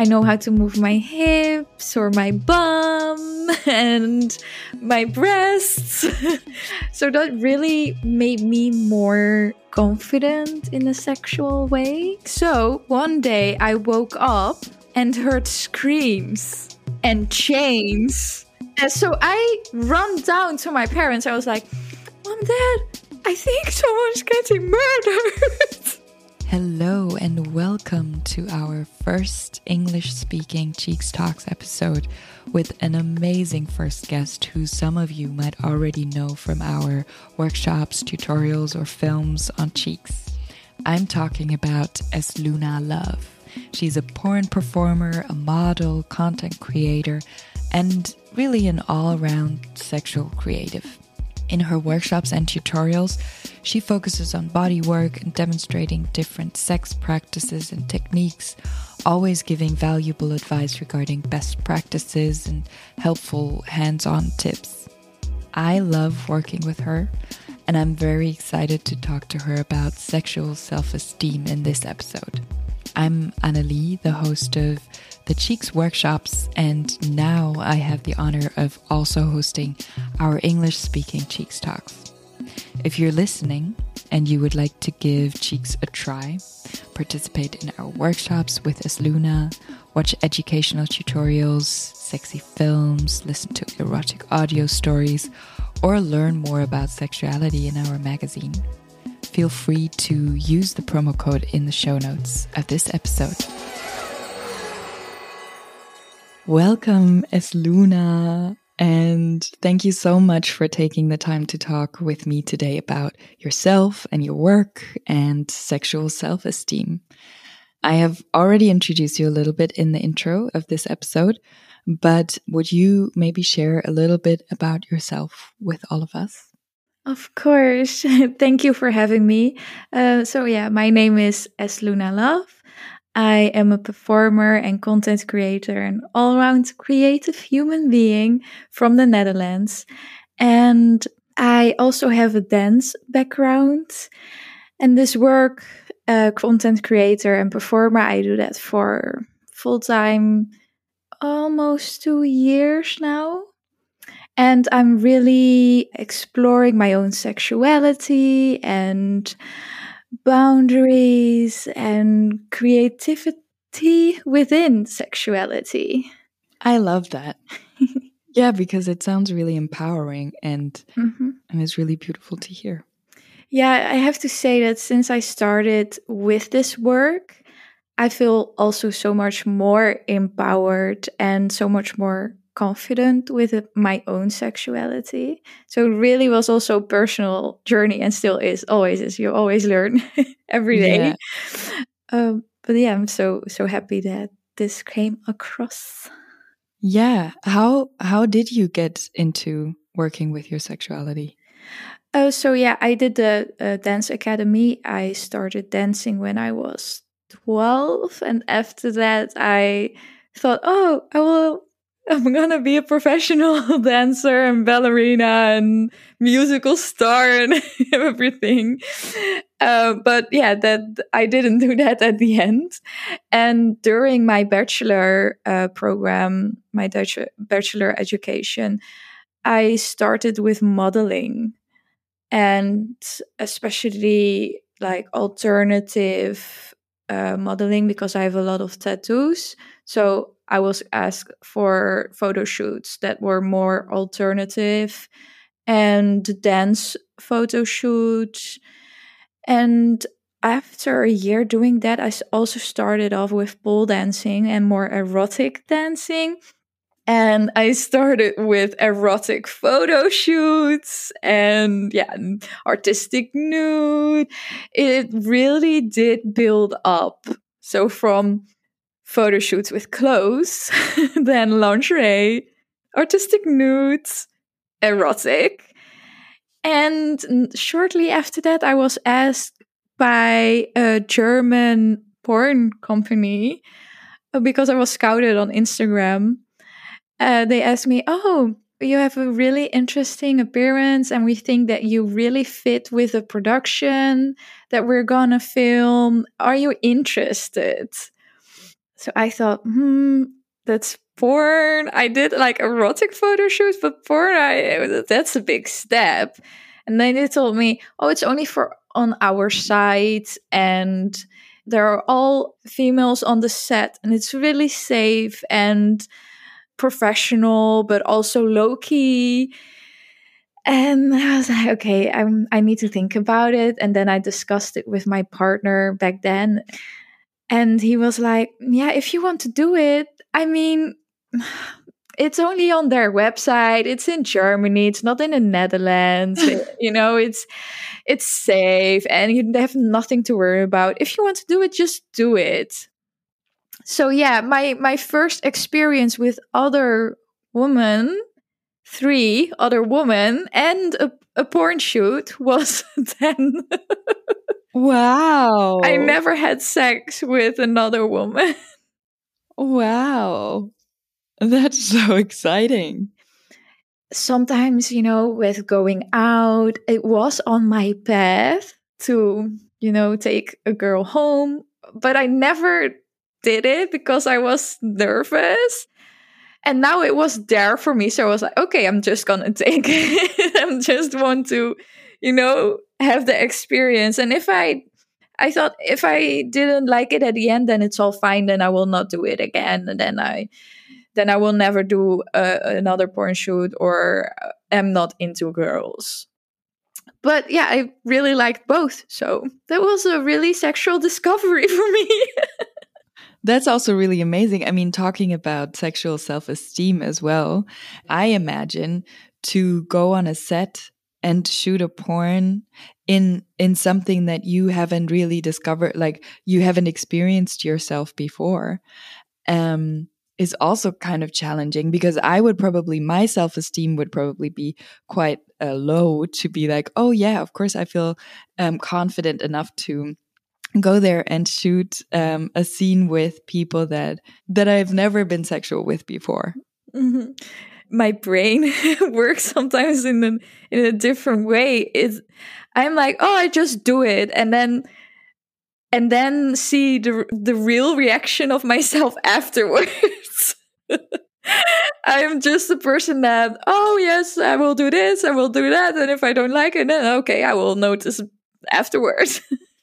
I know how to move my hips or my bum and my breasts. so that really made me more confident in a sexual way. So one day I woke up and heard screams and chains. And so I run down to my parents. I was like, Mom, Dad, I think someone's getting murdered. Hello, and welcome to our first English speaking Cheex Talks episode with an amazing first guest who some of you might already know from our workshops, tutorials, or films on Cheex. I'm talking about Esluna Love. She's a porn performer, a model, content creator, and really an all around sexual creative. In her workshops and tutorials, she focuses on body work and demonstrating different sex practices and techniques, always giving valuable advice regarding best practices and helpful hands on tips. I love working with her, and I'm very excited to talk to her about sexual self esteem in this episode. I'm Annalie, the host of the Cheex workshops, and now I have the honor of also hosting our English speaking Cheex Talks. If you're listening and you would like to give Cheex a try, participate in our workshops with Esluna, watch educational tutorials, sexy films, listen to erotic audio stories, or learn more about sexuality in our magazine, feel free to use the promo code in the show notes of this episode. Welcome, Esluna. And thank you so much for taking the time to talk with me today about yourself and your work and sexual self esteem. I have already introduced you a little bit in the intro of this episode, but would you maybe share a little bit about yourself with all of us? Of course. Thank you for having me. Uh, so, yeah, my name is Esluna Love. I am a performer and content creator and all around creative human being from the Netherlands. And I also have a dance background. And this work, uh, content creator and performer, I do that for full time almost two years now. And I'm really exploring my own sexuality and boundaries and creativity within sexuality. I love that. yeah, because it sounds really empowering and mm-hmm. and it's really beautiful to hear. Yeah, I have to say that since I started with this work, I feel also so much more empowered and so much more confident with my own sexuality. So it really was also a personal journey and still is always is. You always learn every day. Yeah. Um, but yeah, I'm so so happy that this came across. Yeah. How how did you get into working with your sexuality? Oh, so yeah, I did the uh, dance academy. I started dancing when I was 12 and after that I thought, "Oh, I will I'm gonna be a professional dancer and ballerina and musical star and everything. Uh, but yeah, that I didn't do that at the end. And during my bachelor uh, program, my Dutch bachelor education, I started with modeling and especially like alternative uh, modeling because I have a lot of tattoos. So I was asked for photo shoots that were more alternative and dance photo shoots. And after a year doing that, I also started off with pole dancing and more erotic dancing. And I started with erotic photo shoots and yeah, artistic nude. It really did build up. So from photo shoots with clothes, then lingerie, artistic nudes, erotic. And shortly after that, I was asked by a German porn company uh, because I was scouted on Instagram. Uh, they asked me, Oh, you have a really interesting appearance, and we think that you really fit with the production that we're gonna film. Are you interested? So I thought, hmm, that's porn. I did like erotic photo shoots, but porn, I, that's a big step. And then they told me, oh, it's only for on our site and there are all females on the set and it's really safe and professional, but also low key. And I was like, okay, I'm, I need to think about it. And then I discussed it with my partner back then. And he was like, yeah, if you want to do it, I mean, it's only on their website. It's in Germany. It's not in the Netherlands. you know, it's it's safe and you have nothing to worry about. If you want to do it, just do it. So yeah, my my first experience with other women, three other women, and a, a porn shoot was then. Wow! I never had sex with another woman. Wow, that's so exciting sometimes, you know, with going out, it was on my path to, you know, take a girl home, but I never did it because I was nervous. And now it was there for me. So I was like, okay, I'm just going to take it. I just want to, you know, have the experience. And if I, I thought if I didn't like it at the end, then it's all fine. Then I will not do it again. And then I, then I will never do uh, another porn shoot or uh, am not into girls. But yeah, I really liked both. So that was a really sexual discovery for me. That's also really amazing. I mean, talking about sexual self esteem as well, I imagine to go on a set and shoot a porn in in something that you haven't really discovered like you haven't experienced yourself before um is also kind of challenging because I would probably, my self esteem would probably be quite uh, low to be like, oh, yeah, of course, I feel um, confident enough to go there and shoot um, a scene with people that that I've never been sexual with before. Mm-hmm. My brain works sometimes in a, in a different way. Is I'm like, oh, I just do it, and then and then see the the real reaction of myself afterwards. I'm just a person that, oh yes, I will do this, I will do that, and if I don't like it, then okay, I will notice afterwards.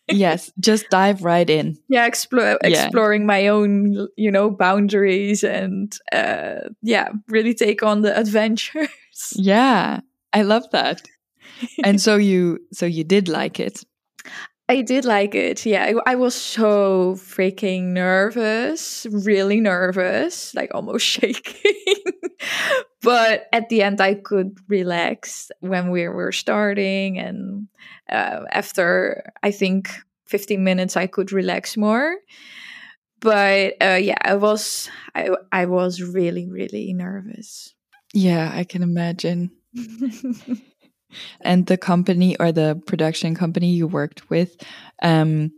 Yes, just dive right in. Yeah, explore yeah. exploring my own, you know, boundaries and uh yeah, really take on the adventures. Yeah, I love that. and so you so you did like it. I did like it. Yeah, I, I, was so freaking nervous, really nervous, like almost shaking. but at the end, I could relax when we were starting. And uh, after, I think, 15 minutes, I could relax more. But uh, yeah, I was, I, I was really, really nervous. Yeah, I can imagine. and the company or the production company you worked with um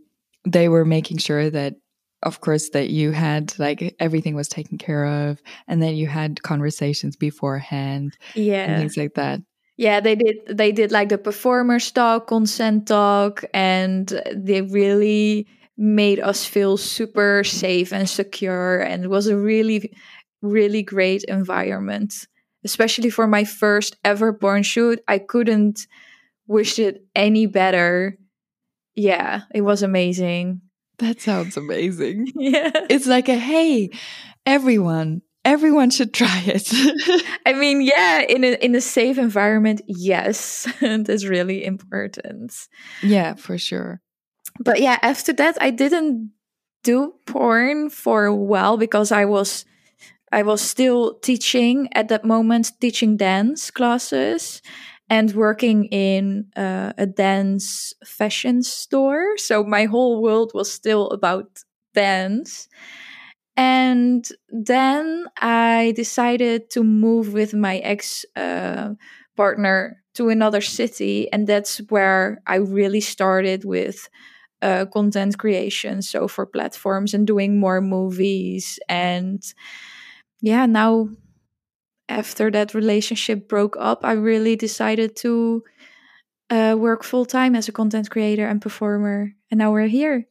they were making sure that of course that you had like everything was taken care of and that you had conversations beforehand yeah. things like that. Yeah they did they did like the performers talk consent talk and they really made us feel super safe and secure and it was a really really great environment especially for my first ever porn shoot. I couldn't wish it any better. Yeah, it was amazing. That sounds amazing. yeah. It's like a hey, everyone, everyone should try it. I mean, yeah, in a in a safe environment, yes, that's really important. Yeah, for sure. But yeah, after that, I didn't do porn for a while because I was I was still teaching at that moment, teaching dance classes and working in uh, a dance fashion store. So my whole world was still about dance. And then I decided to move with my ex uh, partner to another city. And that's where I really started with uh, content creation. So for platforms and doing more movies and yeah, now after that relationship broke up, I really decided to uh, work full time as a content creator and performer. And now we're here.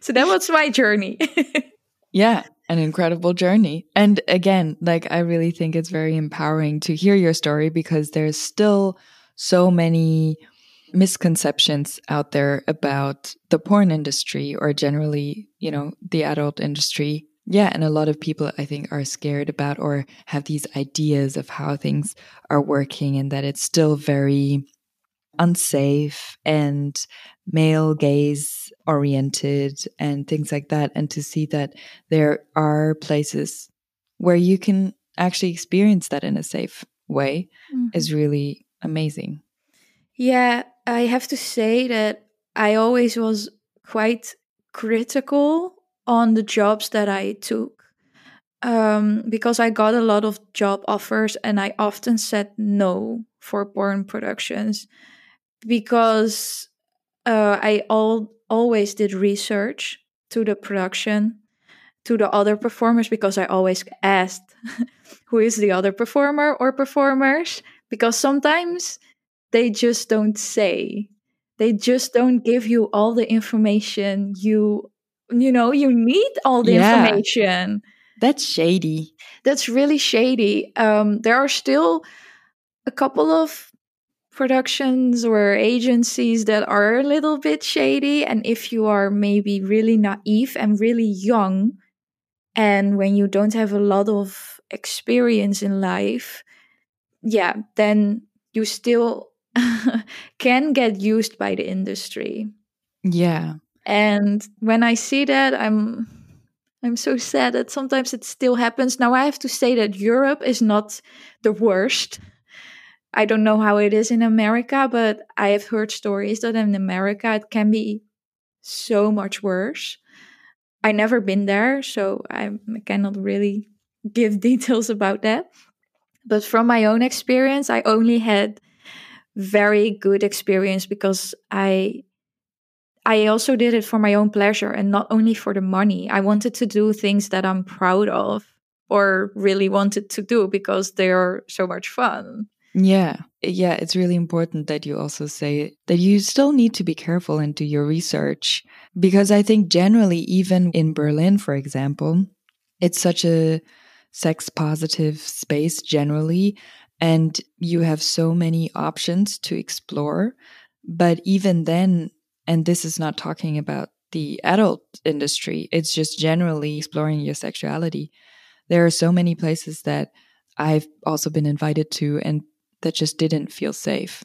So that was my journey. yeah. an incredible journey. And again, like I really think it's very empowering to hear your story because there's still so many misconceptions out there about the porn industry or generally, you know, the adult industry. Yeah, and a lot of people I think are scared about or have these ideas of how things are working and that it's still very unsafe and male gaze oriented and things like that. And to see that there are places where you can actually experience that in a safe way mm-hmm. is really amazing. Yeah, I have to say that I always was quite critical on the jobs that I took um, because I got a lot of job offers and I often said no for porn productions because uh, I all, always did research to the production, to the other performers, because I always asked who is the other performer or performers, because sometimes they just don't say. They just don't give you all the information you you know you need all the yeah. information that's shady that's really shady um, there are still a couple of productions or agencies that are a little bit shady. And if you are maybe really naive and really young, and when you don't have a lot of experience in life, yeah, then you still can get used by the industry. Yeah. And when I see that, I'm I'm so sad that sometimes it still happens. Now I have to say that Europe is not the worst I don't know how it is in America, but I have heard stories that in America it can be so much worse. I never been there, so I cannot really give details about that. But from my own experience, I only had very good experience because I I also did it for my own pleasure and not only for the money. I wanted to do things that I'm proud of or really wanted to do because they are so much fun. Yeah. Yeah. It's really important that you also say that you still need to be careful and do your research because I think generally, even in Berlin, for example, it's such a sex positive space generally. And you have so many options to explore. But even then, and this is not talking about the adult industry, it's just generally exploring your sexuality. There are so many places that I've also been invited to, and that just didn't feel safe.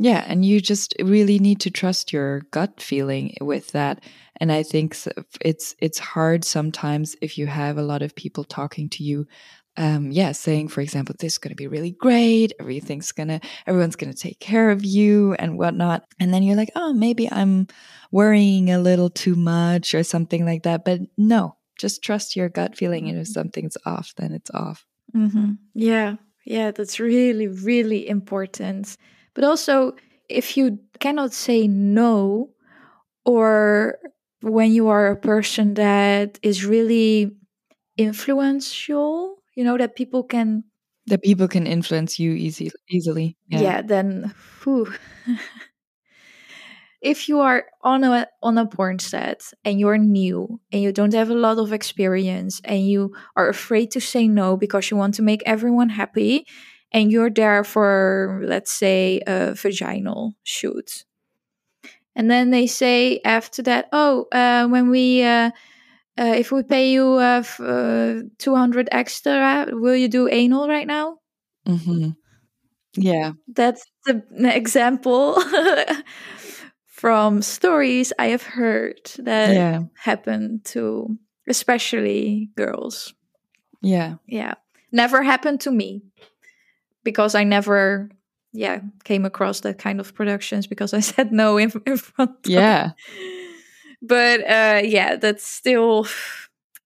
Yeah, and you just really need to trust your gut feeling with that. And I think it's it's hard sometimes if you have a lot of people talking to you um, yeah, saying, for example, this is going to be really great. Everything's going to, everyone's going to take care of you and whatnot. And then you're like, oh, maybe I'm worrying a little too much or something like that. But no, just trust your gut feeling. And if mm-hmm. something's off, then it's off. Mm-hmm. Yeah. Yeah, that's really, really important. But also, if you cannot say no, or when you are a person that is really influential, you know, that people can. That people can influence you easy, easily. Yeah, yeah then, whew. if you are on a on a porn set and you're new and you don't have a lot of experience and you are afraid to say no because you want to make everyone happy and you're there for let's say a vaginal shoot and then they say after that oh uh, when we uh, uh, if we pay you uh, uh, 200 extra will you do anal right now mm-hmm. yeah that's the example from stories I have heard that yeah. happen to especially girls. Yeah. Yeah. Never happened to me because I never yeah came across that kind of productions because I said no in, in front yeah but uh yeah that's still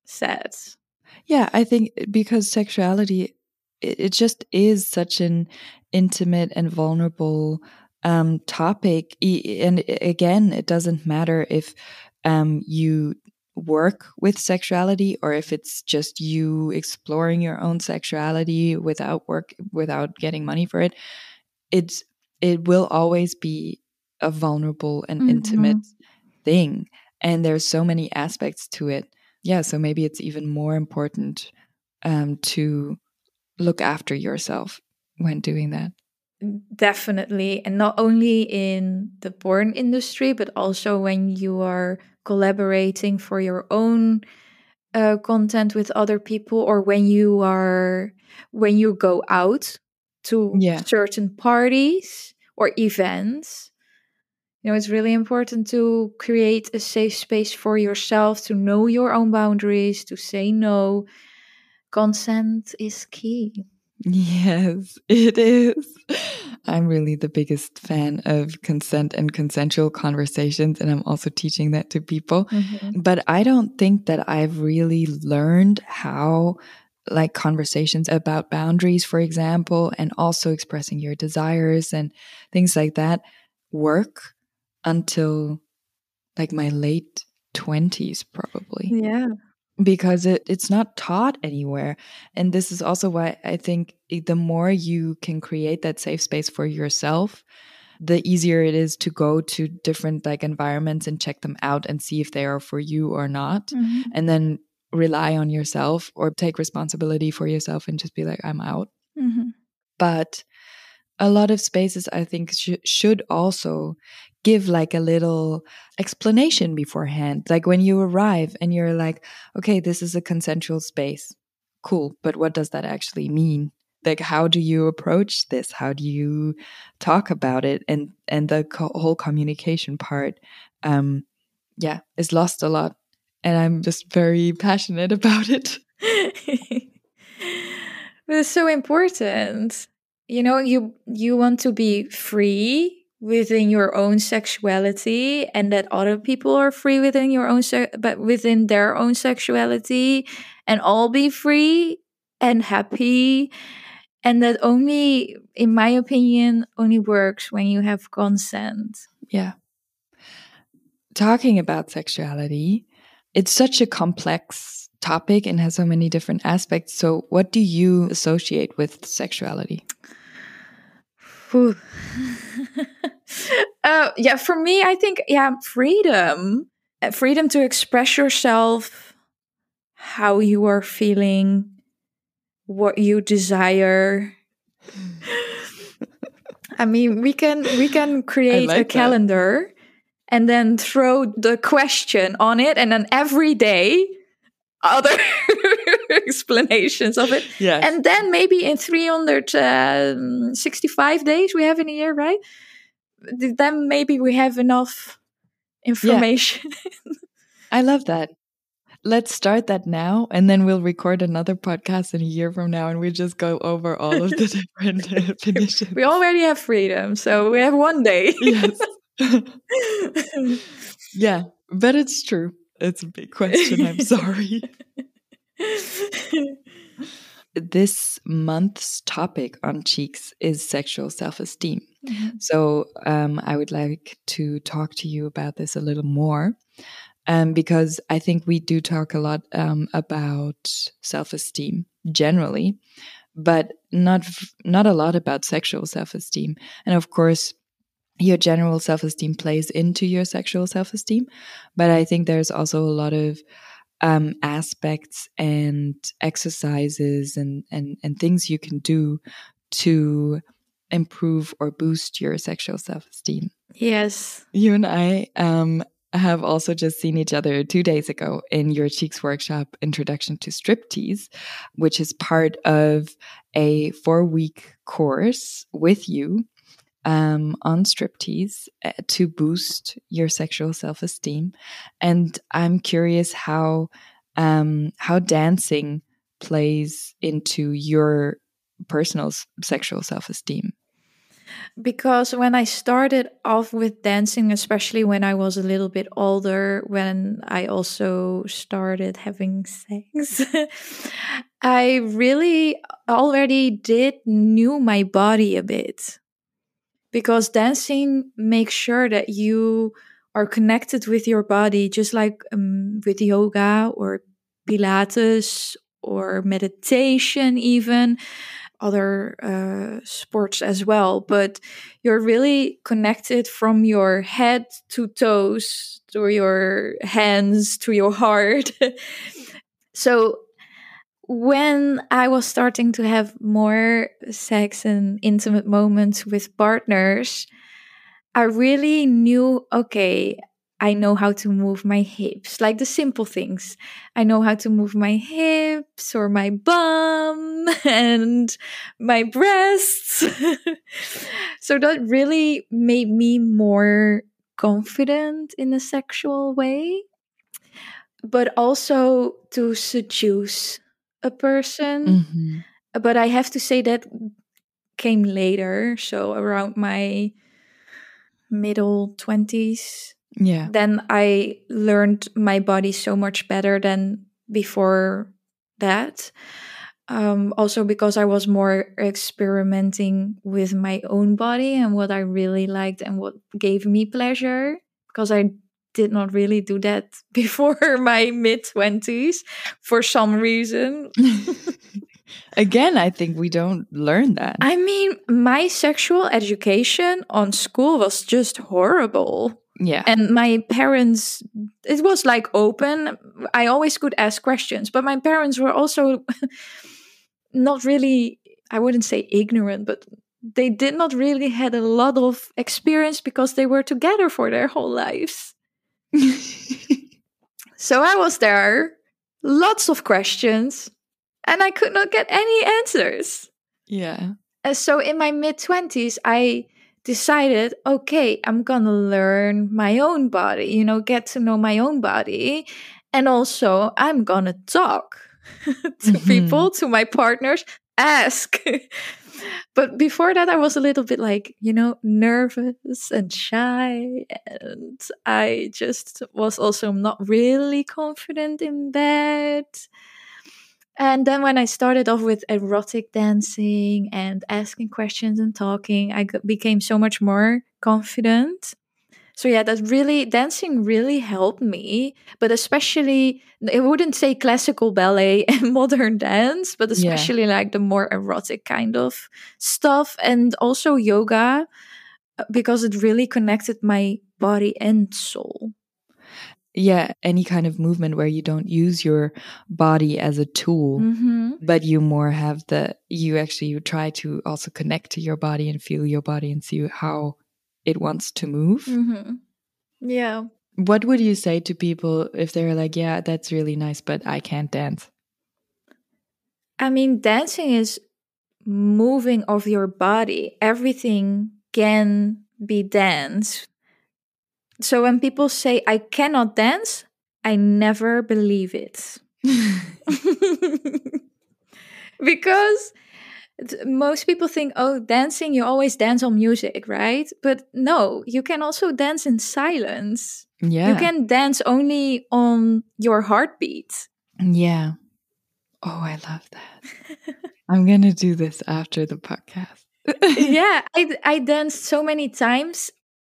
sad yeah I think because sexuality it, it just is such an intimate and vulnerable um, topic. And again, it doesn't matter if um, you work with sexuality or if it's just you exploring your own sexuality without work without getting money for it it's it will always be a vulnerable and mm-hmm. intimate thing and there's so many aspects to it yeah, so maybe it's even more important um, to look after yourself when doing that. Definitely. And not only in the porn industry, but also when you are collaborating for your own uh, content with other people or when you are when you go out to Yeah. certain parties or events you know it's really important to create a safe space for yourself to know your own boundaries to say no consent is key Yes, it is. I'm really the biggest fan of consent and consensual conversations, and I'm also teaching that to people. Mm-hmm. But I don't think that I've really learned how, like, conversations about boundaries, for example, and also expressing your desires and things like that work until like my late 20s, probably yeah because it, it's not taught anywhere. And this is also why I think the more you can create that safe space for yourself, the easier it is to go to different like environments and check them out and see if they are for you or not. And then rely on yourself or take responsibility for yourself and just be like, I'm out. Mhm. But a lot of spaces, I think, sh- should also give like a little explanation beforehand. Like when you arrive and you're like, okay, this is a consensual space. Cool. But what does that actually mean? Like, how do you approach this? How do you talk about it? And, and the co- whole communication part, um, yeah, is lost a lot. And I'm just very passionate about it. it's so important you know you you want to be free within your own sexuality and that other people are free within your own se- but within their own sexuality and all be free and happy and that only in my opinion only works when you have consent Yeah. Talking about sexuality, it's such a complex topic and has so many different aspects. So, what do you associate with sexuality? Uh, yeah, for me, I think yeah, freedom, Uh, freedom to express yourself, how you are feeling, what you desire. I mean, we can we can create like a that. calendar and then throw the question on it, and then every day other explanations of it. Yes. And then maybe in 365 days we have in a year, right? Th- Then maybe we have enough information. I love that. Let's start that now, and then we'll record another podcast in a year from now, and we just go over all of the different definitions. we already have freedom, so we have one day. yes. yeah, but it's true. It's a big question. I'm sorry. this month's topic on Cheex is sexual self-esteem. So um, I would like to talk to you about this a little more, um, because I think we do talk a lot um, about self-esteem generally, but not not a lot about sexual self-esteem. And of course, your general self-esteem plays into your sexual self-esteem, but I think there's also a lot of um, aspects and exercises and, and and things you can do to improve or boost your sexual self-esteem. yes. You and I um, have also just seen each other two days ago in your Cheex workshop, Introduction to Striptease, which is part of a four week course with you um, on striptease uh, to boost your sexual self esteem. And I'm curious how um, how dancing plays into your personal sexual self esteem. Because when I started off with dancing, especially when I was a little bit older, when I also started having sex, I really already did knew my body a bit. Because dancing makes sure that you are connected with your body, just like um, with yoga or Pilates or meditation, even other uh, sports as well, but you're really connected from your head to toes, to your hands, to your heart. so when I was starting to have more sex and intimate moments with partners, I really knew okay, I know how to move my hips, like the simple things. I know how to move my hips or my bum and my breasts. so that really made me more confident in a sexual way, but also to seduce a person. Mm-hmm. But I have to say that came later, so around my middle 20s Yeah. then I learned my body so much better than before that. Um, also, because I was more experimenting with my own body and what I really liked and what gave me pleasure, because I did not really do that before my mid 20s for some reason. Again, I think we don't learn that. I mean, my sexual education on school was just horrible. Yeah. and my parents it was like open i always could ask questions but my parents were also not really i wouldn't say ignorant but they did not really had a lot of experience because they were together for their whole lives so i was there lots of questions and i could not get any answers yeah. and so in my mid 20s i decided okay i'm gonna learn my own body you know get to know my own body and also i'm gonna talk to Mhm. people to my partners ask but before that i was a little bit like you know nervous and shy and i just was also not really confident in bed and then when I started off with erotic dancing and asking questions and talking, I became so much more confident. So yeah, that really dancing really helped me, but especially I wouldn't say classical ballet and modern dance, but Yeah. especially like the more erotic kind of stuff and also yoga uh, because it really connected my body and soul. Yeah. Any kind of movement where you don't use your body as a tool, hmm but you more have the, you actually you try to also connect to your body and feel your body and see how it wants to move. hmm Yeah. What would you say to people if they're like, yeah, that's really nice, but I can't dance? I mean, dancing is moving of your body. Everything can be dance. So when people say, I cannot dance, I never believe it. because most people think, oh, dancing, you always dance on music, right? But no, you can also dance in silence. yeah. You can dance only on your heartbeat. Yeah. Oh, I love that. I'm going to do this after the podcast. yeah, I I danced so many times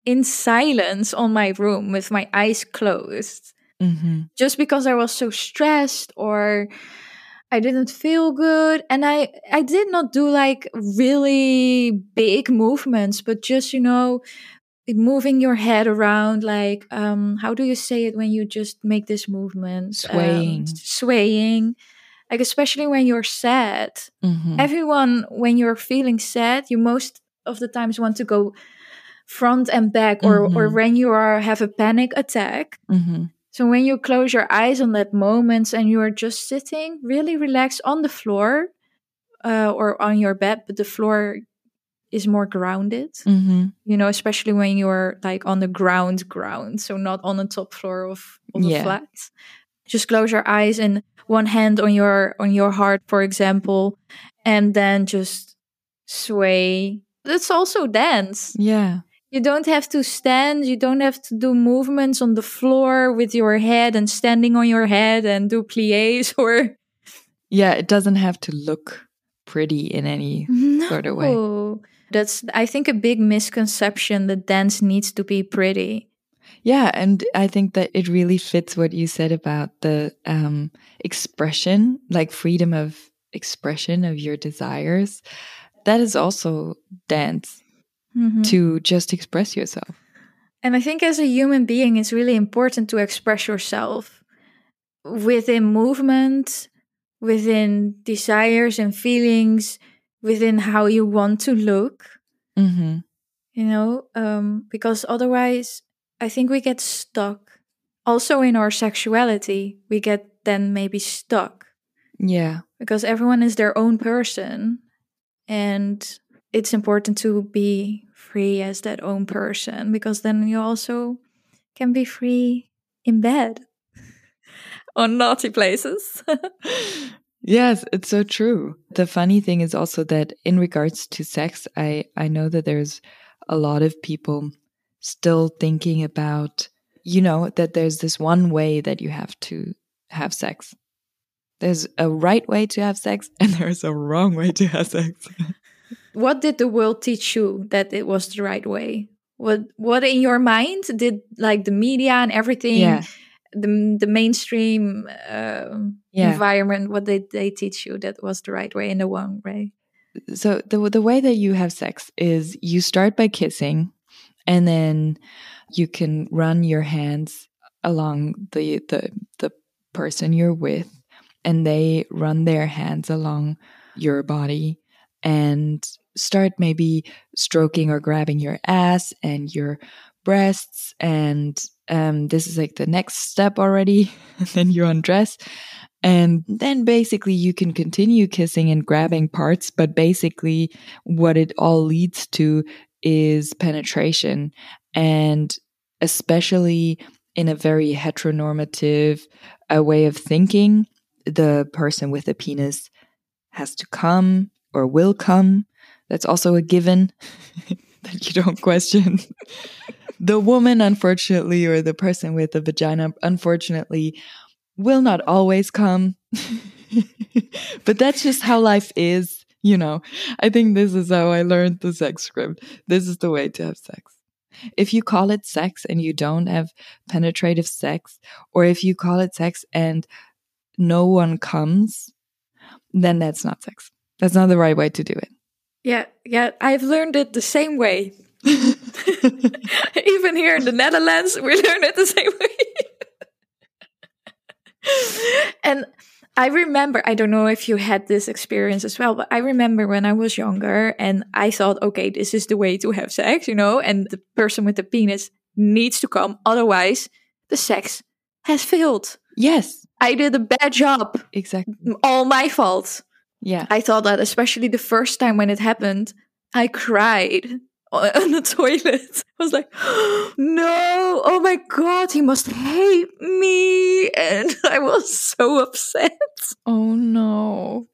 in silence on my room with my eyes closed, hmm just because I was so stressed or I didn't feel good, and I I did not do like really big movements, but just you know moving your head around like um how do you say it when you just make this movement? Um, Swaying. swaying. Like especially when you're sad. Hmm everyone when you're feeling sad you most of the times want to go front and back or or Mhm. when you are have a panic attack. Hmm so when you close your eyes on that moment and you are just sitting really relaxed on the floor uh, or on your bed but the floor is more grounded. Hmm you know especially when you're like on the ground ground. So not on the top floor of, of a Yeah. flat. Just close your eyes and one hand on your on your heart for example and then just sway. That's also dance. Yeah. You don't have to stand you don't have to do movements on the floor with your head and standing on your head and do plies or Yeah. It doesn't have to look pretty in any. no. Sort of way. that's i think a big misconception that dance needs to be pretty Yeah. And I think that it really fits what you said about the um, expression, like freedom of expression of your desires, that is also dance Mhm. to just express yourself. And I think as a human being, it's really important to express yourself within movement, within desires and feelings, within how you want to look, hmm you know, um, because otherwise, I think we get stuck. Also, in our sexuality, we get then maybe stuck Yeah. because everyone is their own person. And it's important to be free as that own person because then you also can be free in bed on naughty places. Yes, it's so true. The funny thing is also that in regards to sex, I I know that there's a lot of people still thinking about, you know, that there's this one way that you have to have sex. There's a right way to have sex and there's a wrong way to have sex. What did the world teach you that it was the right way? What what in your mind did like the media and everything, yeah. the the mainstream um, Yeah. environment, what did they teach you that was the right way and the wrong way? so the the way that you have sex is you start by kissing and then you can run your hands along the the the person you're with and they run their hands along your body and start maybe stroking or grabbing your ass and your breasts and um, this is like the next step already then you undress and then basically you can continue kissing and grabbing parts, but basically what it all leads to is penetration. And especially in a very heteronormative uh, way of thinking, the person with a penis has to come or will come. That's also a given that you don't question. the woman, unfortunately, or the person with a vagina, unfortunately, will not always come. but that's just how life is, you know. I think this is how I learned the sex script. This is the way to have sex. If you call it sex and you don't have penetrative sex, or if you call it sex and no one comes, then that's not sex. That's not the right way to do it. Yeah, yeah, I've learned it the same way. Even here in the Netherlands, we learn it the same way. and I remember, I don't know if you had this experience as well, but I remember when I was younger and I thought, okay, this is the way to have sex, you know, and the person with the penis needs to come. Otherwise, the sex has failed. yes, I did a bad job. exactly. All my fault. Yeah. I thought that, especially the first time when it happened, I cried on the toilet. I was like, no, oh my God, he must hate me. And I was so upset. Oh no.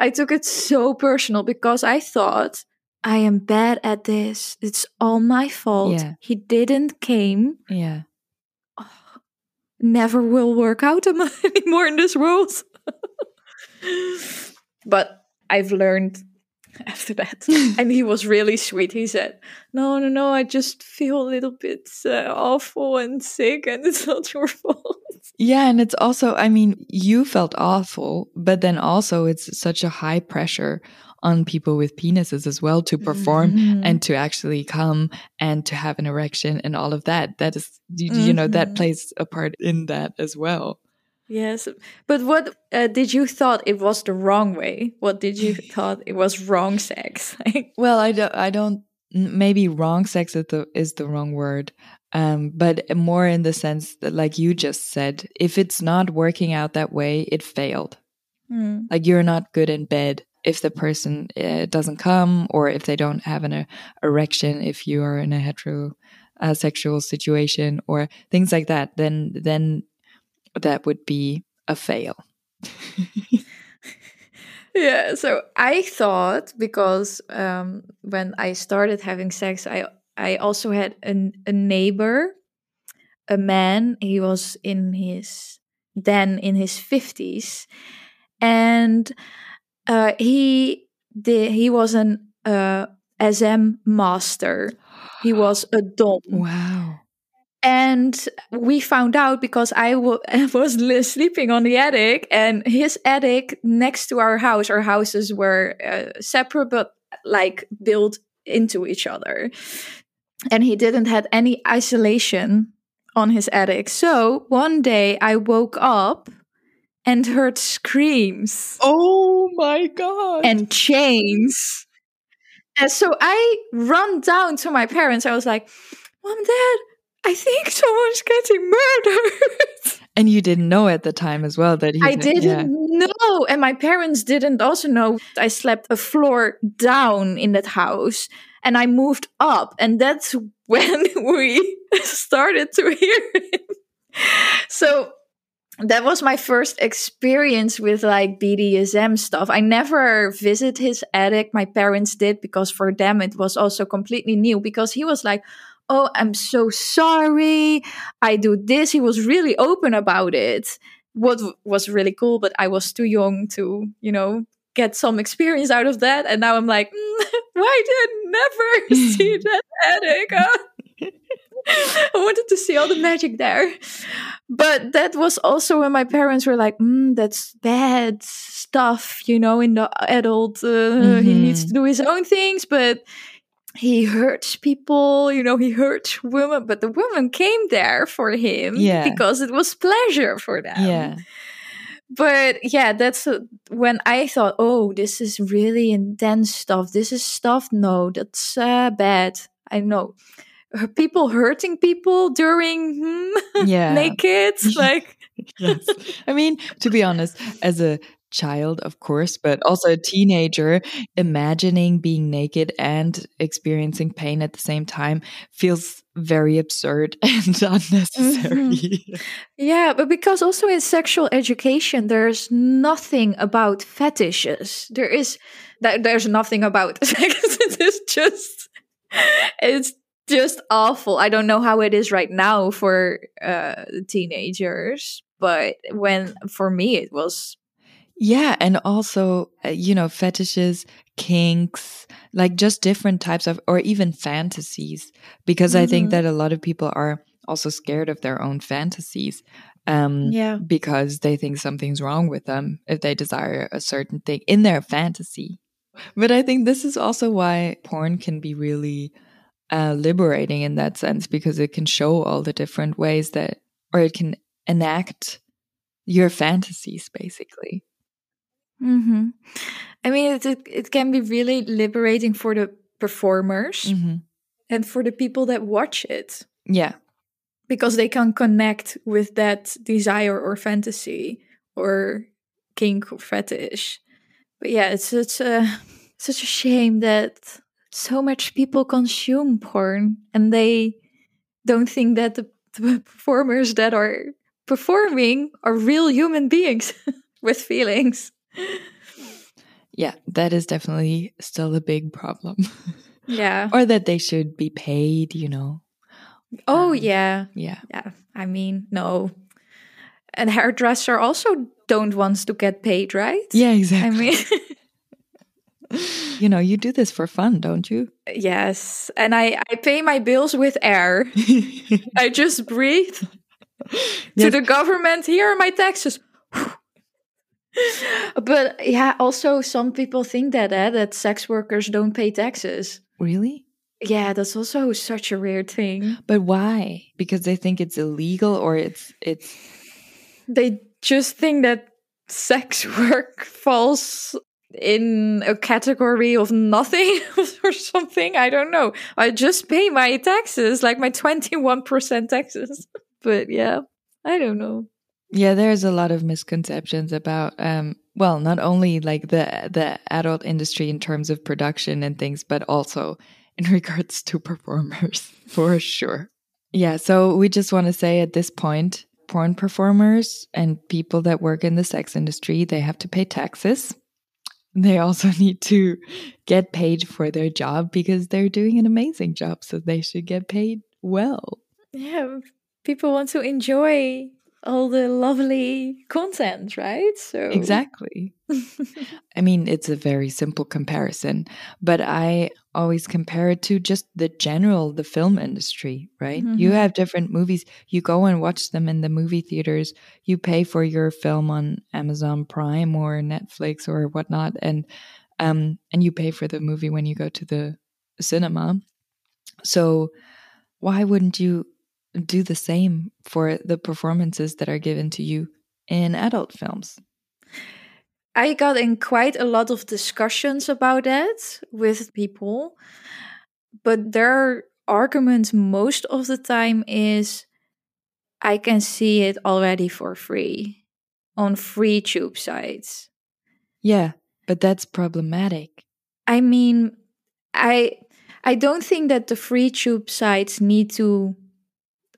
I took it so personal because I thought, I am bad at this. It's all my fault. Yeah. He didn't came. Yeah. Never will work out anymore in this world. But I've learned after that. and he was really sweet. He said, No, no, no, I just feel a little bit uh, awful and sick, and it's not your fault. Yeah, and it's also, I mean, you felt awful, but then also it's such a high pressure on people with penises as well to perform Mhm. and to actually come and to have an erection and all of that. That is, you, you know, that Mhm. plays a part in that as well. Yes, but what uh, did you thought it was the wrong way? What did you thought it was wrong sex? Well, I don't, I don't, maybe wrong sex is the, is the wrong word. Um, but more in the sense that, like you just said, if it's not working out that way, it failed. hmm. like you're not good in bed if the person uh, doesn't come or if they don't have an uh, erection if you are in a hetero uh, sexual situation or things like that then then that would be a fail. Yeah so i thought because um when i started having sex i i also had an, a neighbor a man he was in his then in his 50s and uh he did he was an uh sm master. He was a dom. Wow and we found out because I w- was sleeping on the attic and his attic next to our house our houses were uh, separate but like built into each other. And he didn't had any isolation on his attic. So one day i woke up and heard screams. Oh my god. and chains. And so i run down to my parents. I was like mom dad i think someone's getting murdered And you didn't know at the time as well that he I didn't know, and my parents didn't also know. I slept a floor down in that house, and I moved up, and that's when we started to hear him. So that was my first experience with like BDSM stuff. I never visit his attic. My parents did because for them it was also completely new because he was like, "Oh, I'm so sorry. I do this." He was really open about it. What was really cool, but I was too young to, you know, get some experience out of that. And now I'm like, mm, why did I never see that attic? I wanted to see all the magic there. But that was also when my parents were like, mm, that's bad stuff, you know, in the adult, uh, he needs Mhm. to do his own things, but he hurts people, you know, he hurts women, but the women came there for him Yeah. because it was pleasure for them Yeah. but yeah that's uh, when i thought oh this is really intense stuff this is stuff no that's uh, bad i know people hurting people during hmm, Yeah. naked like yes. I mean, to be honest, as a child, of course, but also a teenager, imagining being naked and experiencing pain at the same time feels very absurd and unnecessary. yeah but because also in sexual education there's nothing about fetishes. There is that there's nothing about sex. It is just it's just awful. I don't know how it is right now for uh teenagers but when for me it was Yeah, and also, uh, you know, fetishes, kinks, like just different types of, or even fantasies, because I think Mhm. that a lot of people are also scared of their own fantasies. Um, yeah because they think something's wrong with them if they desire a certain thing in their fantasy. But I think this is also why porn can be really uh, liberating in that sense because it can show all the different ways that, or it can enact your fantasies basically. Hmm i mean it, it, it can be really liberating for the performers hmm and for the people that watch it Yeah. because they can connect with that desire or fantasy or kink or fetish. But yeah, it's such a such a shame that so much people consume porn and they don't think that the, the performers that are performing are real human beings with feelings. Yeah, that is definitely still a big problem. Yeah. or that they should be paid, you know. Oh Um, yeah. Yeah. Yeah. I mean, no. And hairdresser also don't want to get paid, right? Yeah, exactly. I mean, you know, you do this for fun, don't you? yes. And I, I pay my bills with air. I just breathe to the government. Here are my taxes. but yeah, also some people think that eh, that sex workers don't pay taxes. really? Yeah, that's also such a weird thing. But why? Because they think it's illegal or it's it's They just think that sex work falls in a category of nothing or something. I don't know. I just pay my taxes, like my 21% taxes. But yeah, I don't know. Yeah, there's a lot of misconceptions about um well, not only like the the adult industry in terms of production and things, but also in regards to performers for sure. Yeah, so we just want to say at this point, porn performers and people that work in the sex industry, they have to pay taxes. They also need to get paid for their job because they're doing an amazing job, so they should get paid well. Yeah, people want to enjoy all the lovely content, right? So Exactly. I mean, it's a very simple comparison, but I always compare it to just the general the film industry right Mhm. you have different movies you go and watch them in the movie theaters you pay for your film on amazon prime or netflix or whatnot and um and you pay for the movie when you go to the cinema so why wouldn't you do the same for the performances that are given to you in adult films I got in quite a lot of discussions about that with people, but their argument most of the time is I can see it already for free on free tube sites. yeah but that's problematic I mean, I I don't think that the free tube sites need to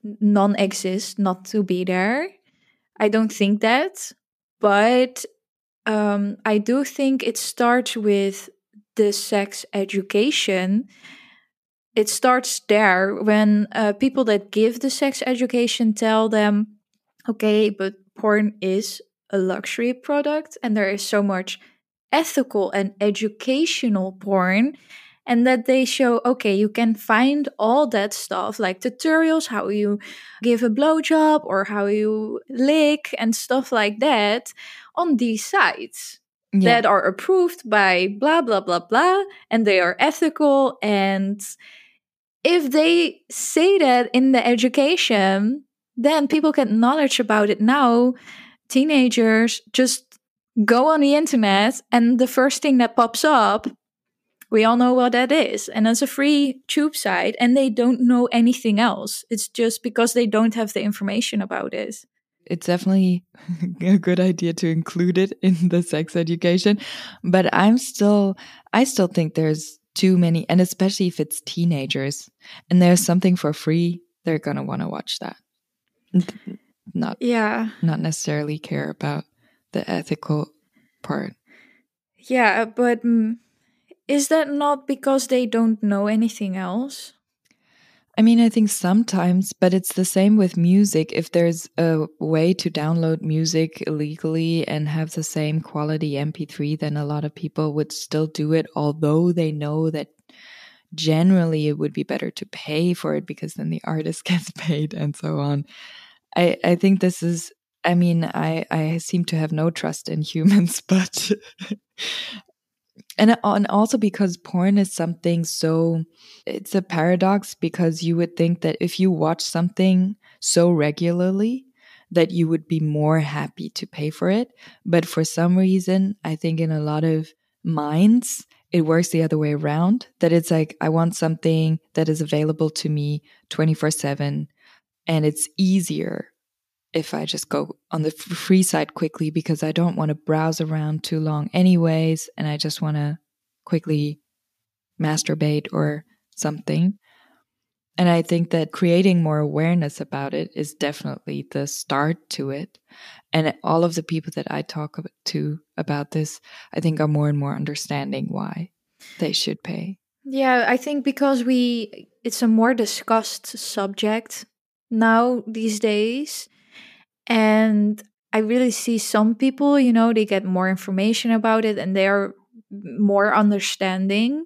non-exist, not to be there. I don't think that, but um, I do think it starts with the sex education. It starts there when uh, people that give the sex education tell them, okay, but porn is a luxury product and there is so much ethical and educational porn and that they show okay you can find all that stuff like tutorials how you give a blowjob or how you lick and stuff like that on these sites yeah. that are approved by blah blah blah blah and they are ethical. And if they say that in the education then people get knowledge about it now. Teenagers just go on the internet and the first thing that pops up we all know what that is. And it's a free tube site and they don't know anything else. It's just because they don't have the information about it. It's definitely a good idea to include it in the sex education. But i'm still i still think there's too many and especially if it's teenagers and there's something for free they're going to want to watch that. Not yeah. not necessarily care about the ethical part. Yeah but mm, is that not because they don't know anything else I mean, I think sometimes, but it's the same with music. If there's a way to download music illegally and have the same quality MP3, then a lot of people would still do it, although they know that generally it would be better to pay for it because then the artist gets paid and so on. I, I think this is, I mean, I, I seem to have no trust in humans, but. And, uh, and also because porn is something so it's a paradox because you would think that if you watch something so regularly that you would be more happy to pay for it. But for some reason i think in a lot of minds it works the other way around that it's like i want something that is available to me 24/7 and it's easier if i just go on the free side quickly because i don't want to browse around too long anyways and i just want to quickly masturbate or something. And I think that creating more awareness about it is definitely the start to it. And all of the people that I talk to about this, I think are more and more understanding why they should pay. Yeah, I think because we it's a more discussed subject now these days. And I really see some people, you know, they get more information about it and they are more understanding.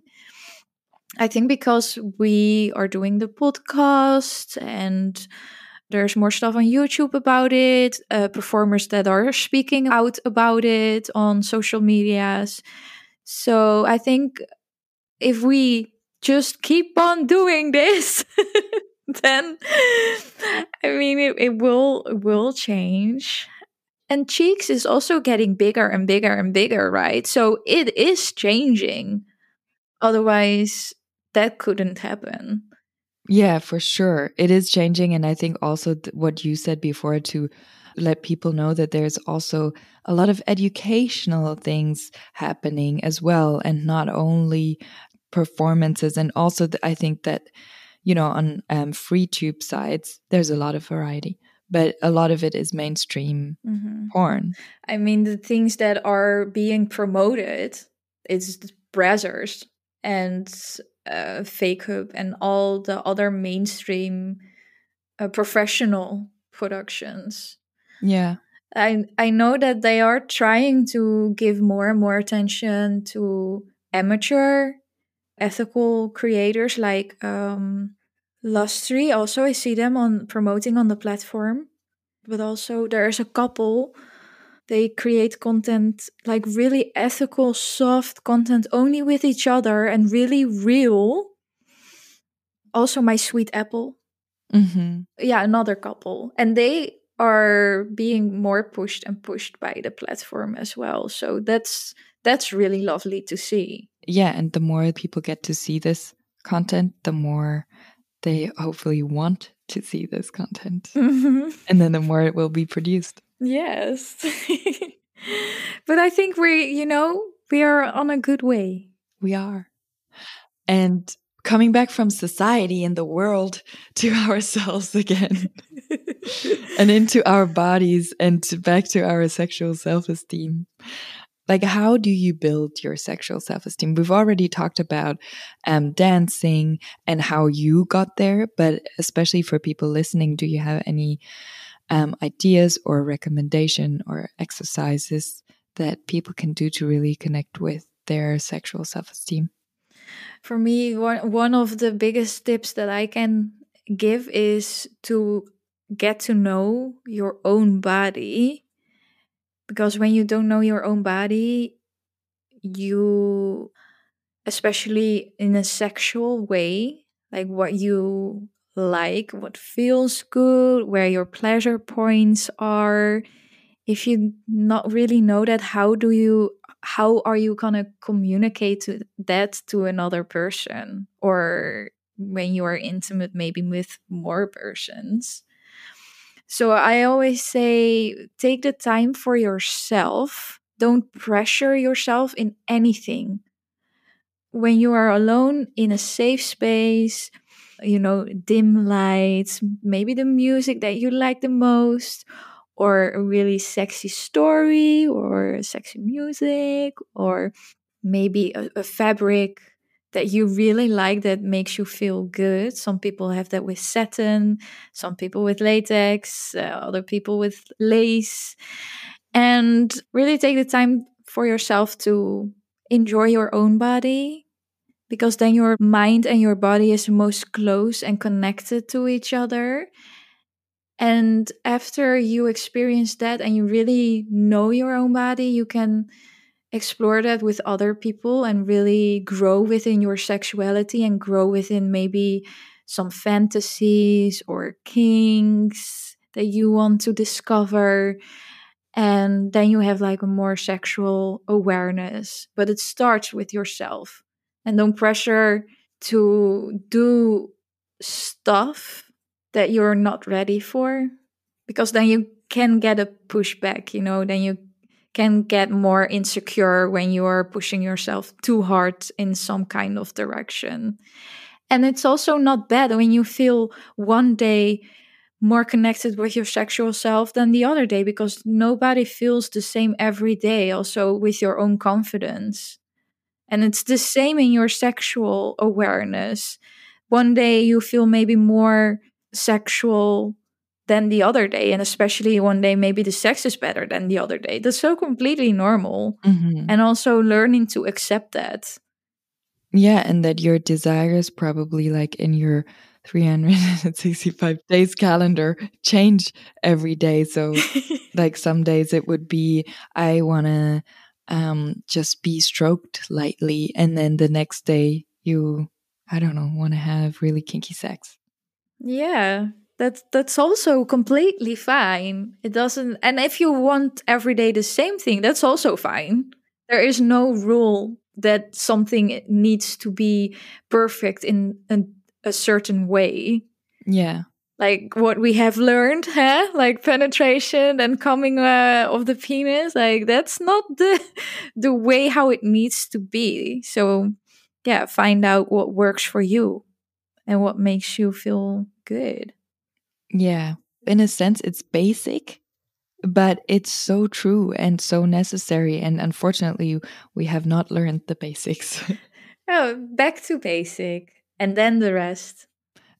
I think because we are doing the podcast and there's more stuff on YouTube about it, uh, performers that are speaking out about it on social medias. So I think if we just keep on doing this, then I mean it, it will will change. And Cheex is also getting bigger and bigger and bigger, right? So it is changing. Otherwise, that couldn't happen. Yeah, for sure. It is changing. And I think also th- what you said before to let people know that there's also a lot of educational things happening as well, and not only performances. And also, th- I think that, you know, on um, free tube sites, there's a lot of variety, but a lot of it is mainstream Mhm. porn. I mean, the things that are being promoted, it's Brazzers and uh, Fake Hub and all the other mainstream uh, professional productions. Yeah. I I know that they are trying to give more and more attention to amateur ethical creators like um, Lustery. Also, I see them on promoting on the platform. But also, there's a couple. They create content like really ethical, soft content only with each other and really real. Also, my sweet apple. Mm-hmm. Yeah, another couple. And they are being more pushed and pushed by the platform as well. So that's that's really lovely to see. Yeah, and the more people get to see this content, the more they hopefully want to see this content. Mhm. And then the more it will be produced. Yes. but I think we, you know, we are on a good way. We are. And coming back from society and the world to ourselves again and into our bodies and back to our sexual self esteem. Like, how do you build your sexual self esteem? We've already talked about um, dancing and how you got there, but especially for people listening, do you have any um, ideas or recommendation or exercises that people can do to really connect with their sexual self esteem? For me, one, one of the biggest tips that I can give is to get to know your own body. Because when you don't know your own body, you, especially in a sexual way, like what you like, what feels good, where your pleasure points are, if you not really know that, how do you how are you gonna communicate to that to another person? Or when you are intimate maybe with more persons so i always say take the time for yourself. Don't pressure yourself in anything. When you are alone in a safe space you know dim lights maybe the music that you like the most or a really sexy story or sexy music or maybe a, a, fabric that you really like that makes you feel good. Some people have that with satin, some people with latex, uh, other people with lace. And really take the time for yourself to enjoy your own body because then your mind and your body is most close and connected to each other and after you experience that and you really know your own body, you can explore that with other people and really grow within your sexuality and grow within maybe some fantasies or kinks that you want to discover. And then you have like a more sexual awareness. But it starts with yourself. And don't pressure to do stuff that you're not ready for because then you can get a pushback you know then you can get more insecure when you are pushing yourself too hard in some kind of direction. And it's also not bad when you feel one day more connected with your sexual self than the other day because nobody feels the same every day also with your own confidence. And it's the same in your sexual awareness. One day you feel maybe more sexual than the other day and especially one day maybe the sex is better than the other day that's so completely normal Mhm. and also learning to accept that Yeah, and that your desires probably like in your 365 days calendar change every day. So like some days it would be I want to um just be stroked lightly and then the next day you I don't know, want to have really kinky sex. yeah that's that's also completely fine it doesn't and if you want every day the same thing that's also fine there is no rule that something needs to be perfect in a, a certain way Yeah. like what we have learned, huh? Like penetration and coming uh, of the penis, like that's not the the way how it needs to be. So, yeah, find out what works for you and what makes you feel good. Yeah. In a sense it's basic, but it's so true and so necessary and unfortunately we have not learned the basics. Oh, back to basic, and then the rest.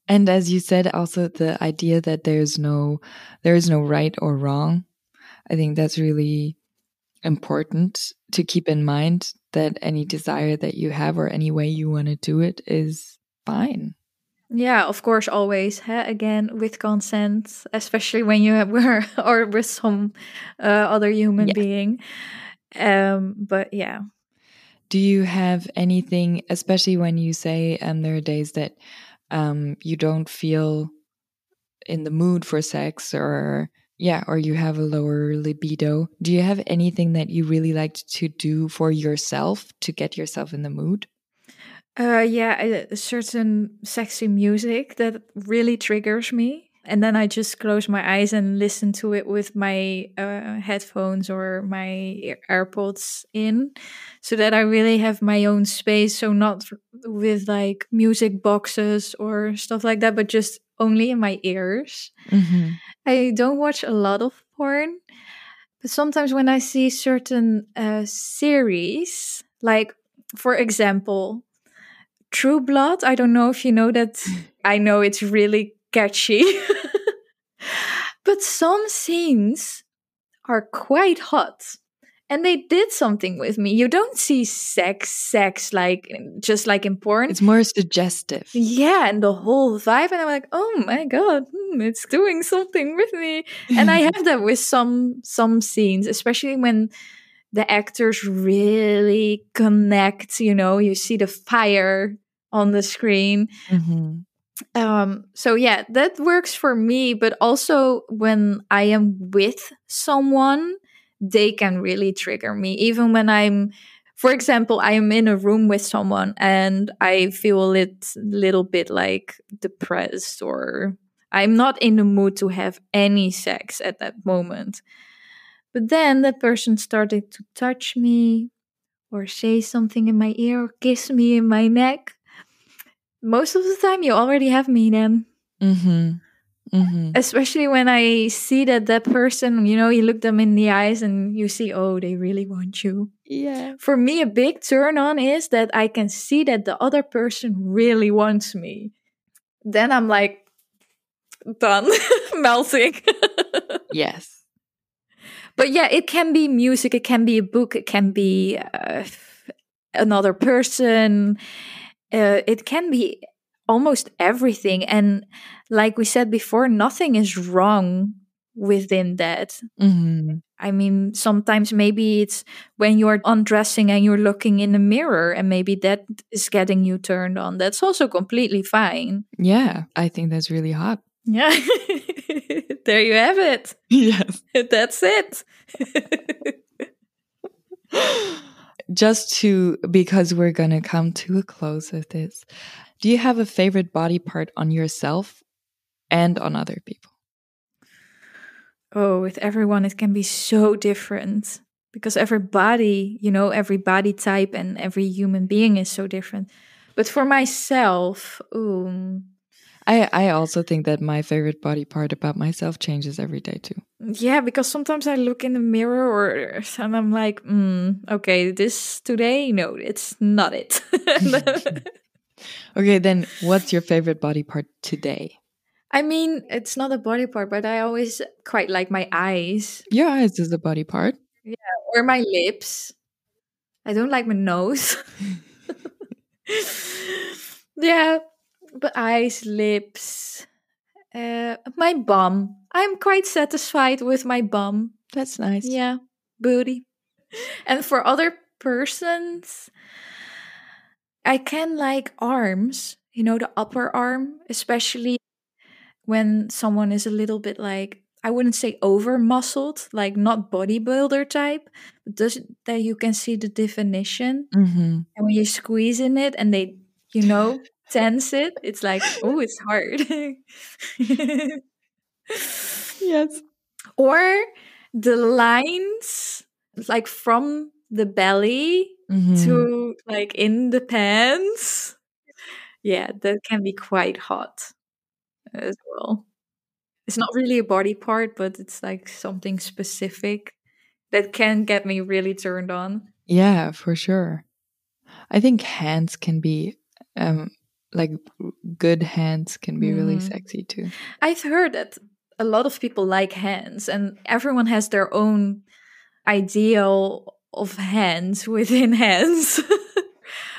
And as you said, also the idea that there's no there is no right or wrong. I think that's really important to keep in mind that any desire that you have or any way you want to do it is fine. Yeah, of course, always. Huh? Again, with consent, especially when you have, were or with some uh, other human being. Um, but yeah. Do you have anything, especially when you say um, there are days that um, you don't feel in the mood for sex or yeah, or you have a lower libido. Do you have anything that you really like to do for yourself to get yourself in the mood? Uh, yeah, a, a certain sexy music that really triggers me. And then I just close my eyes and listen to it with my uh, headphones or my AirPods in so that I really have my own space. So, not with like music boxes or stuff like that, but just only in my ears. Mm-hmm. I don't watch a lot of porn, but sometimes when I see certain uh, series, like for example, True Blood, I don't know if you know that. I know it's really catchy. but some scenes are quite hot and they did something with me. You don't see sex, sex like just like in porn. It's more suggestive. Yeah, and the whole vibe, and I'm like, oh my god, hmm, it's doing something with me. and I have that with some some scenes, especially when the actors really connect. You know, you see the fire on the screen. Mm-hmm. Um, so yeah, that works for me. But also when I am with someone they can really trigger me. Even when I'm, for example, I am in a room with someone and I feel a little bit like depressed or I'm not in the mood to have any sex at that moment. But then that person started to touch me or say something in my ear or kiss me in my neck. Most of the time, you already have me then. Mm-hmm. Mm-hmm. Especially when I see that that person, you know, you look them in the eyes and you see, oh, they really want you. Yeah. For me, a big turn on is that I can see that the other person really wants me. Then I'm like, done, melting. yes. But yeah, it can be music, it can be a book, it can be uh, another person. Uh, it can be almost everything. And like we said before, nothing is wrong within that. Mm-hmm. I mean, sometimes maybe it's when you're undressing and you're looking in the mirror, and maybe that is getting you turned on. That's also completely fine. Yeah, I think that's really hot. Yeah. there you have it. Yes. that's it. Just to, because we're going to come to a close of this, do you have a favorite body part on yourself and on other people? Oh, with everyone, it can be so different because every body, you know, every body type and every human being is so different. But for myself, um, I I also think that my favorite body part about myself changes every day too. Yeah, because sometimes I look in the mirror or and I'm like, mm, okay, this today, no, it's not it. okay, then what's your favorite body part today? I mean, it's not a body part, but I always quite like my eyes. Your eyes is a body part. Yeah, or my lips. I don't like my nose. yeah, eyes, lips, uh, my bum. I'm quite satisfied with my bum. That's nice. Yeah, booty. And for other persons, I can like arms, you know, the upper arm, especially when someone is a little bit like I wouldn't say over muscled, like not bodybuilder type, but does that you can see the definition. Mm-hmm. And when you squeeze in it and they, you know, tense it, it's like, oh, it's hard. yes. Or the lines, like from the belly mm-hmm. to like in the pants. Yeah, that can be quite hot as well. It's not really a body part, but it's like something specific that can get me really turned on. Yeah, for sure. I think hands can be um like good hands can be mm. really mm-hmm. sexy too. I've heard that a lot of people like hands and everyone has their own ideal of hands within hands.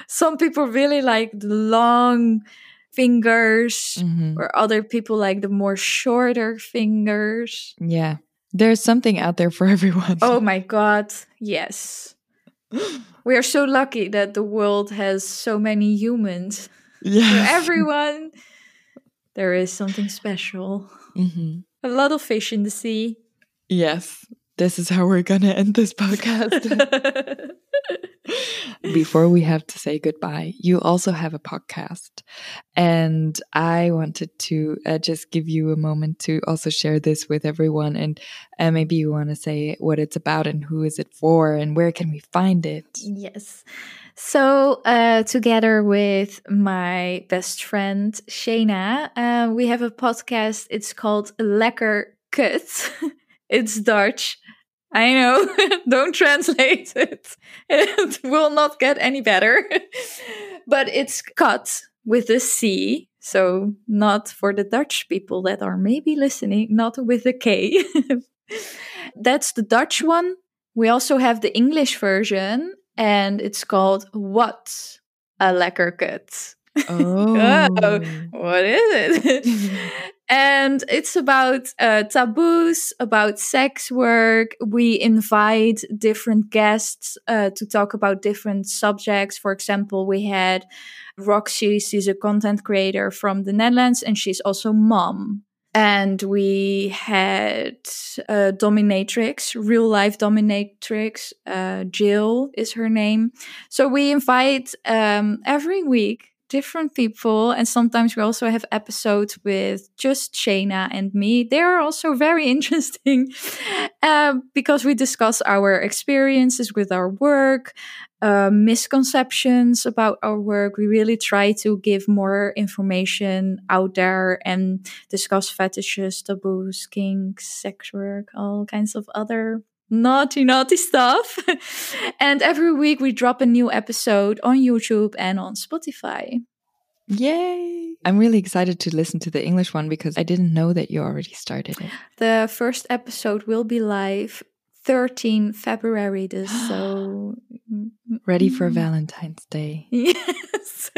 Some people really like the long fingers, Mhm. or other people like the more shorter fingers. Yeah. There's something out there for everyone. Oh my god, yes. We are so lucky that the world has so many humans. For yeah. everyone, there is something special. Mhm. A lot of fish in the sea. Yes. This is how we're going to end this podcast. Before we have to say goodbye, you also have a podcast. And I wanted to uh, just give you a moment to also share this with everyone. And uh, maybe you want to say what it's about and who is it for and where can we find it? yes. So, uh, together with my best friend Shana, uh, we have a podcast. It's called Lekker Kut. it's Dutch. I know. Don't translate it. It will not get any better. but it's cut with a C. So, not for the Dutch people that are maybe listening, not with a K. That's the Dutch one. We also have the English version, and it's called What a Lekker Kut. Oh. What is it? and it's about uh, taboos, about sex work. We invite different guests uh, to talk about different subjects. For example, we had Roxy, she's a content creator from the Netherlands, and she's also mom. And we had uh, dominatrix, real life dominatrix. Uh, Jill is her name. So we invite um, every week different people, and sometimes we also have episodes with just Shayna and me. They are also very interesting um, because we discuss our experiences with our work, uh, misconceptions about our work. We really try to give more information out there and discuss fetishes, taboos, kinks, sex work, all kinds of other naughty, naughty stuff. and every week we drop a new episode on YouTube and on Spotify. Yay. I'm really excited to listen to the English one because I didn't know that you already started it. The first episode will be live 13 February this so Ready for mm-hmm. Valentine's Day. Yes.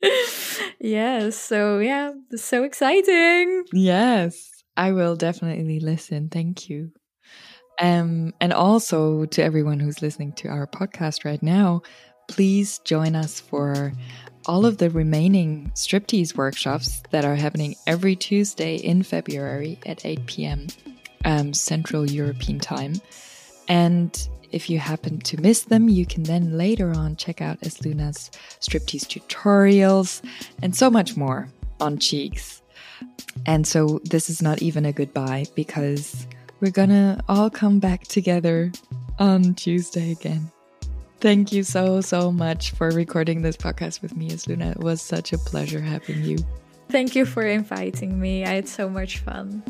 yes, so yeah, so exciting. Yes, I will definitely listen. Thank you. Um, and also to everyone who's listening to our podcast right now, please join us for all of the remaining striptease workshops that are happening every Tuesday in February at 8 p.m. Um, Central European time. And if you happen to miss them, you can then later on check out Esluna's striptease tutorials and so much more on Cheex. And so this is not even a goodbye because we're gonna all come back together on Tuesday again. Thank you so, so much for recording this podcast with me, Luna. It was such a pleasure having you. Thank you for inviting me. I had so much fun.